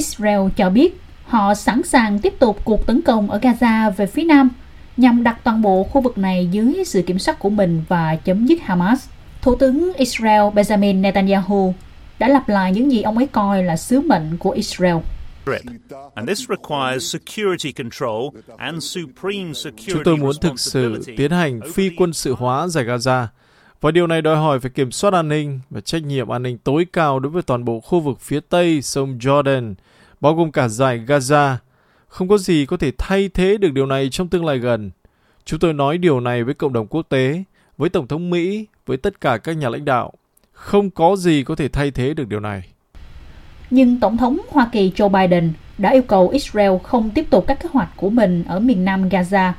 Israel cho biết họ sẵn sàng tiếp tục cuộc tấn công ở Gaza về phía nam nhằm đặt toàn bộ khu vực này dưới sự kiểm soát của mình và chấm dứt Hamas. Thủ tướng Israel Benjamin Netanyahu đã lặp lại những gì ông ấy coi là sứ mệnh của Israel. Chúng tôi muốn thực sự tiến hành phi quân sự hóa giải Gaza và điều này đòi hỏi phải kiểm soát an ninh và trách nhiệm an ninh tối cao đối với toàn bộ khu vực phía tây sông Jordan, bao gồm cả giải Gaza. Không có gì có thể thay thế được điều này trong tương lai gần. Chúng tôi nói điều này với cộng đồng quốc tế, với Tổng thống Mỹ, với tất cả các nhà lãnh đạo. Không có gì có thể thay thế được điều này. Nhưng Tổng thống Hoa Kỳ Joe Biden đã yêu cầu Israel không tiếp tục các kế hoạch của mình ở miền nam Gaza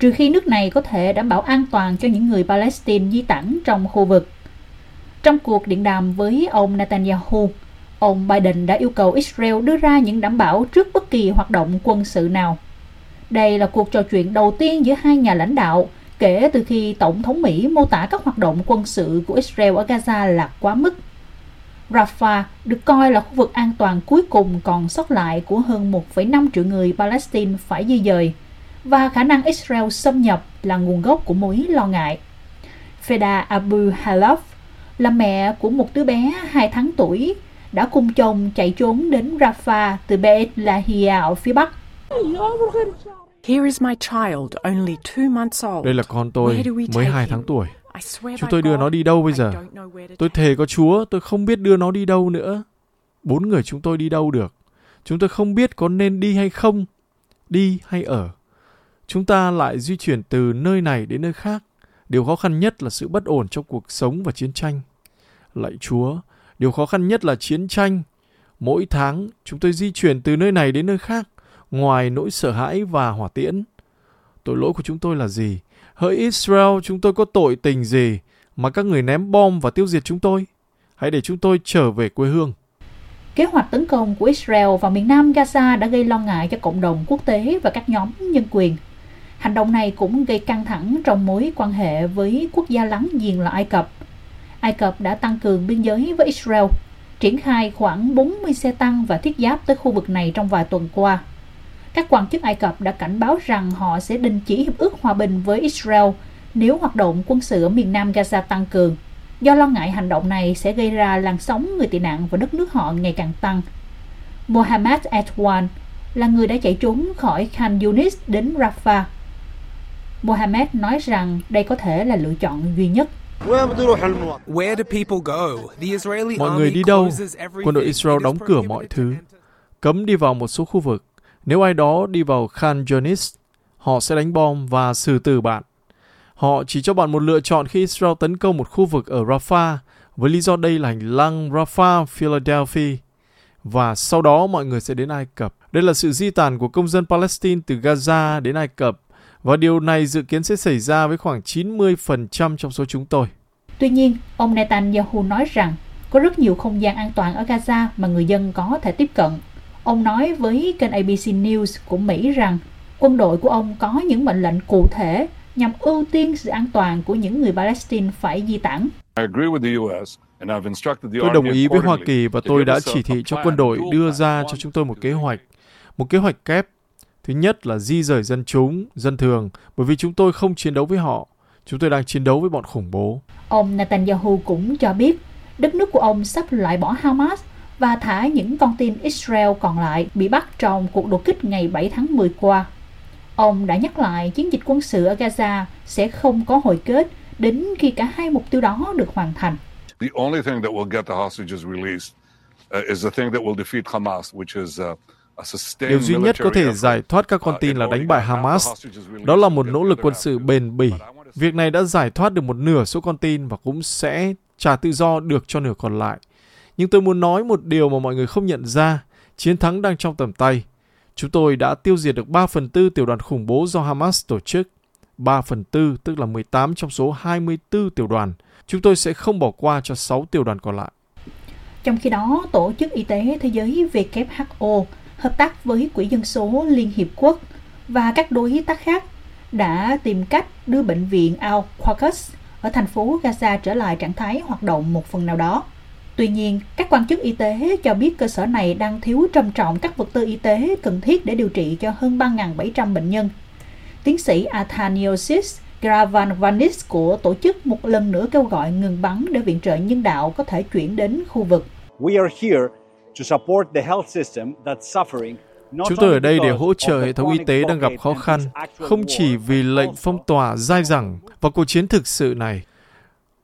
trừ khi nước này có thể đảm bảo an toàn cho những người Palestine di tản trong khu vực. Trong cuộc điện đàm với ông Netanyahu, ông Biden đã yêu cầu Israel đưa ra những đảm bảo trước bất kỳ hoạt động quân sự nào. Đây là cuộc trò chuyện đầu tiên giữa hai nhà lãnh đạo kể từ khi Tổng thống Mỹ mô tả các hoạt động quân sự của Israel ở Gaza là quá mức. Rafah được coi là khu vực an toàn cuối cùng còn sót lại của hơn 1,5 triệu người Palestine phải di dời – và khả năng Israel xâm nhập là nguồn gốc của mối lo ngại. Feda Abu Halaf là mẹ của một đứa bé 2 tháng tuổi đã cùng chồng chạy trốn đến Rafah từ Beit Lahia ở phía Bắc. Here is my child, only two months old. Đây là con tôi, mới 2 tháng tuổi. Chúng tôi đưa nó đi đâu bây giờ? Tôi thề có Chúa, tôi không biết đưa nó đi đâu nữa. Bốn người chúng tôi đi đâu được? Chúng tôi không biết có nên đi hay không, đi hay ở chúng ta lại di chuyển từ nơi này đến nơi khác. Điều khó khăn nhất là sự bất ổn trong cuộc sống và chiến tranh. Lạy Chúa, điều khó khăn nhất là chiến tranh. Mỗi tháng, chúng tôi di chuyển từ nơi này đến nơi khác, ngoài nỗi sợ hãi và hỏa tiễn. Tội lỗi của chúng tôi là gì? Hỡi Israel, chúng tôi có tội tình gì mà các người ném bom và tiêu diệt chúng tôi? Hãy để chúng tôi trở về quê hương. Kế hoạch tấn công của Israel vào miền nam Gaza đã gây lo ngại cho cộng đồng quốc tế và các nhóm nhân quyền. Hành động này cũng gây căng thẳng trong mối quan hệ với quốc gia láng giềng là Ai Cập. Ai Cập đã tăng cường biên giới với Israel, triển khai khoảng 40 xe tăng và thiết giáp tới khu vực này trong vài tuần qua. Các quan chức Ai Cập đã cảnh báo rằng họ sẽ đình chỉ hiệp ước hòa bình với Israel nếu hoạt động quân sự ở miền nam Gaza tăng cường, do lo ngại hành động này sẽ gây ra làn sóng người tị nạn vào đất nước họ ngày càng tăng. Mohammed Atwan là người đã chạy trốn khỏi Khan Yunis đến Rafah Mohammed nói rằng đây có thể là lựa chọn duy nhất. Mọi người đi đâu? Quân đội Israel đóng cửa mọi thứ, cấm đi vào một số khu vực. Nếu ai đó đi vào Khan Yunis, họ sẽ đánh bom và xử tử bạn. Họ chỉ cho bạn một lựa chọn khi Israel tấn công một khu vực ở Rafah với lý do đây là hành lang Rafah, Philadelphia. Và sau đó mọi người sẽ đến Ai Cập. Đây là sự di tản của công dân Palestine từ Gaza đến Ai Cập và điều này dự kiến sẽ xảy ra với khoảng 90% trong số chúng tôi. Tuy nhiên, ông Netanyahu nói rằng có rất nhiều không gian an toàn ở Gaza mà người dân có thể tiếp cận. Ông nói với kênh ABC News của Mỹ rằng quân đội của ông có những mệnh lệnh cụ thể nhằm ưu tiên sự an toàn của những người Palestine phải di tản. Tôi đồng ý với Hoa Kỳ và tôi đã chỉ thị cho quân đội đưa ra cho chúng tôi một kế hoạch, một kế hoạch kép Thứ nhất là di rời dân chúng, dân thường, bởi vì chúng tôi không chiến đấu với họ. Chúng tôi đang chiến đấu với bọn khủng bố. Ông Netanyahu cũng cho biết đất nước của ông sắp loại bỏ Hamas và thả những con tin Israel còn lại bị bắt trong cuộc đột kích ngày 7 tháng 10 qua. Ông đã nhắc lại chiến dịch quân sự ở Gaza sẽ không có hồi kết đến khi cả hai mục tiêu đó được hoàn thành. The only thing that will get the hostages released uh, is the thing that will defeat Hamas, which is uh, Điều duy nhất có thể giải thoát các con tin là đánh bại Hamas. Đó là một nỗ lực quân sự bền bỉ. Việc này đã giải thoát được một nửa số con tin và cũng sẽ trả tự do được cho nửa còn lại. Nhưng tôi muốn nói một điều mà mọi người không nhận ra. Chiến thắng đang trong tầm tay. Chúng tôi đã tiêu diệt được 3 phần tư tiểu đoàn khủng bố do Hamas tổ chức. 3 phần tư tức là 18 trong số 24 tiểu đoàn. Chúng tôi sẽ không bỏ qua cho 6 tiểu đoàn còn lại. Trong khi đó, Tổ chức Y tế Thế giới WHO hợp tác với Quỹ Dân số Liên Hiệp Quốc và các đối tác khác đã tìm cách đưa bệnh viện Al-Quaqas ở thành phố Gaza trở lại trạng thái hoạt động một phần nào đó. Tuy nhiên, các quan chức y tế cho biết cơ sở này đang thiếu trầm trọng các vật tư y tế cần thiết để điều trị cho hơn 3.700 bệnh nhân. Tiến sĩ Athaniosis Gravanvanis của tổ chức một lần nữa kêu gọi ngừng bắn để viện trợ nhân đạo có thể chuyển đến khu vực. We are here to support the health system that's suffering Chúng tôi ở đây để hỗ trợ hệ thống y tế đang gặp khó khăn, không chỉ vì lệnh phong tỏa dai dẳng và cuộc chiến thực sự này,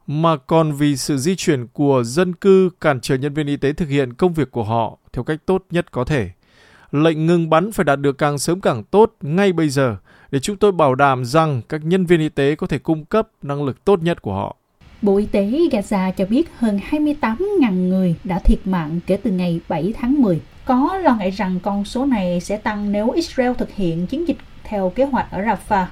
mà còn vì sự di chuyển của dân cư cản trở nhân viên y tế thực hiện công việc của họ theo cách tốt nhất có thể. Lệnh ngừng bắn phải đạt được càng sớm càng tốt ngay bây giờ để chúng tôi bảo đảm rằng các nhân viên y tế có thể cung cấp năng lực tốt nhất của họ. Bộ Y tế Gaza cho biết hơn 28.000 người đã thiệt mạng kể từ ngày 7 tháng 10. Có lo ngại rằng con số này sẽ tăng nếu Israel thực hiện chiến dịch theo kế hoạch ở Rafah.